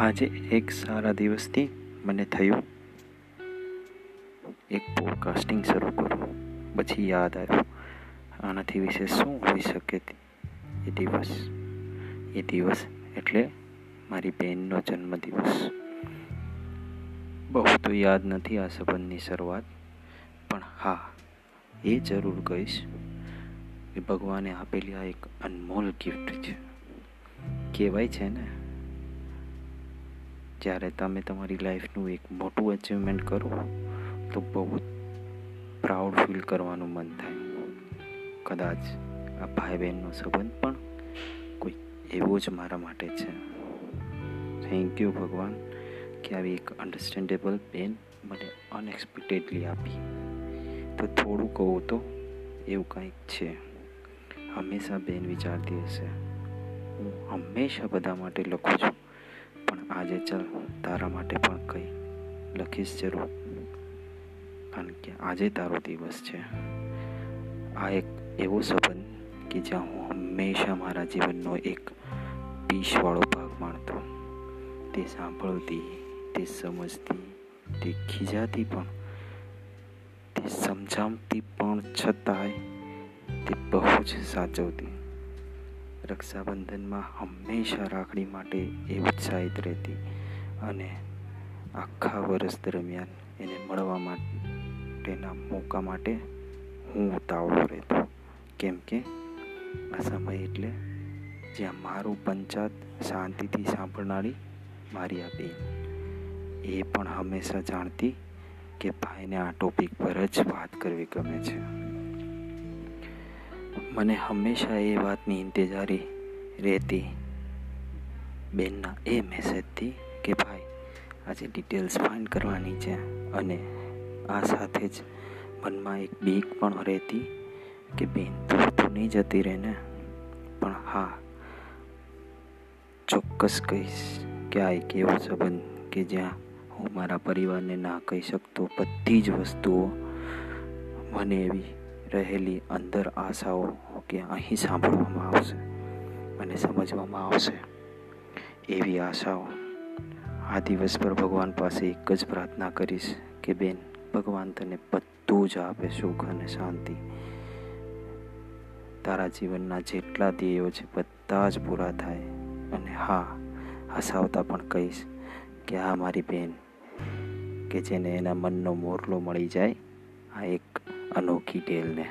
આજે એક સારા દિવસથી મને થયું. એક પોડકાસ્ટિંગ શરૂ કરું. પછી યાદ આવ્યું. આનાથી વિશે શું હોઈ શકે એ દિવસ. એ દિવસ એટલે મારી બહેનનો જન્મદિવસ. બહુ તો યાદ નથી આ સંબંધની શરૂઆત. પણ હા, એ જરૂર કહીશ કે ભગવાને આપેલી આ એક અનમોલ ગિફ્ટ છે. કહેવાય છે ને જ્યારે તમે તમારી લાઈફનું એક મોટું અચીવમેન્ટ કરો, તો બહુ પ્રાઉડ ફીલ કરવાનું મન થાય. કદાચ આ ભાઈ બહેનનો સંબંધ પણ કોઈ એવો જ મારા માટે છે. થેન્ક યુ ભગવાન કે આવી એક અન્ડરસ્ટેન્ડેબલ બેન મને અનએક્સપેક્ટેડલી આપી. તો થોડું કહું તો એવું કંઈક છે. હંમેશા બેન વિચારતી હશે. હું હંમેશા બધા માટે લખું છું. આજે ચાલ તારા માટે પણ કંઈ લખીશ જરૂર. કારણ કે આજે તારો દિવસ છે. આ એક એવો સંબંધ કે જ્યાં હું હંમેશા મારા જીવનનો એક પીસવાળો ભાગ માણતો. તે સાંભળતી, તે સમજતી, તે ખીજાતી પણ, તે સમજાવતી પણ છતાંય તે બહુ જ સાચવતી. રક્ષાબંધનમાં હંમેશા રાખડી માટે એ ઉત્સાહિત રહેતી અને આખા વર્ષ દરમિયાન એને મળવા માટેના મોકા માટે હું ઉતાવળો રહેતો. કેમ કે આ સમય એટલે જ્યાં મારું પંચાત શાંતિથી સાંભળનારી મારી આ બેન. એ પણ હંમેશા જાણતી કે ભાઈને આ ટોપિક પર જ વાત કરવી ગમે છે. મને હંમેશા એ વાતની ઇંતજારી રહેતી બેનના એ મેસેજથી કે, ભાઈ, આજે ડિટેલ્સ ફાઇન્ડ કરવાની છે અને આ સાથે જ મનમાં એક બીક પણ રહેતી કે, બેન, તું તો નહીં જતી રહે ને? પણ હા, ચોક્કસ કહીશ કે આ એક એવો સંબંધ કે જ્યાં હું મારા પરિવારને ના કહી શકતો બધી જ વસ્તુઓ મને એવી રહેલી અંદર આશાઓ કે અહીં સાંભળવામાં આવશે અને સમજવામાં આવશે. એવી આશાઓ આ દિવસ પર ભગવાન પાસે એક જ પ્રાર્થના કરીશ કે બેન, ભગવાન તને બધું જ આપે સુખ અને શાંતિ. તારા જીવનના જેટલા ધ્યેયો છે બધા જ પૂરા થાય. અને હા, હસાવતા પણ કહીશ કે આ મારી બેન, કે જેને એના મનનો મોરલો મળી જાય एक अनोखी टेल ने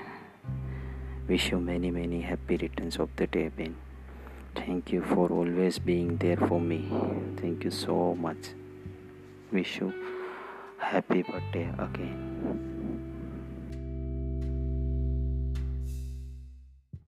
wish you many many happy returns of the day Ben thank you for always being there for me thank you so much wish you happy birthday again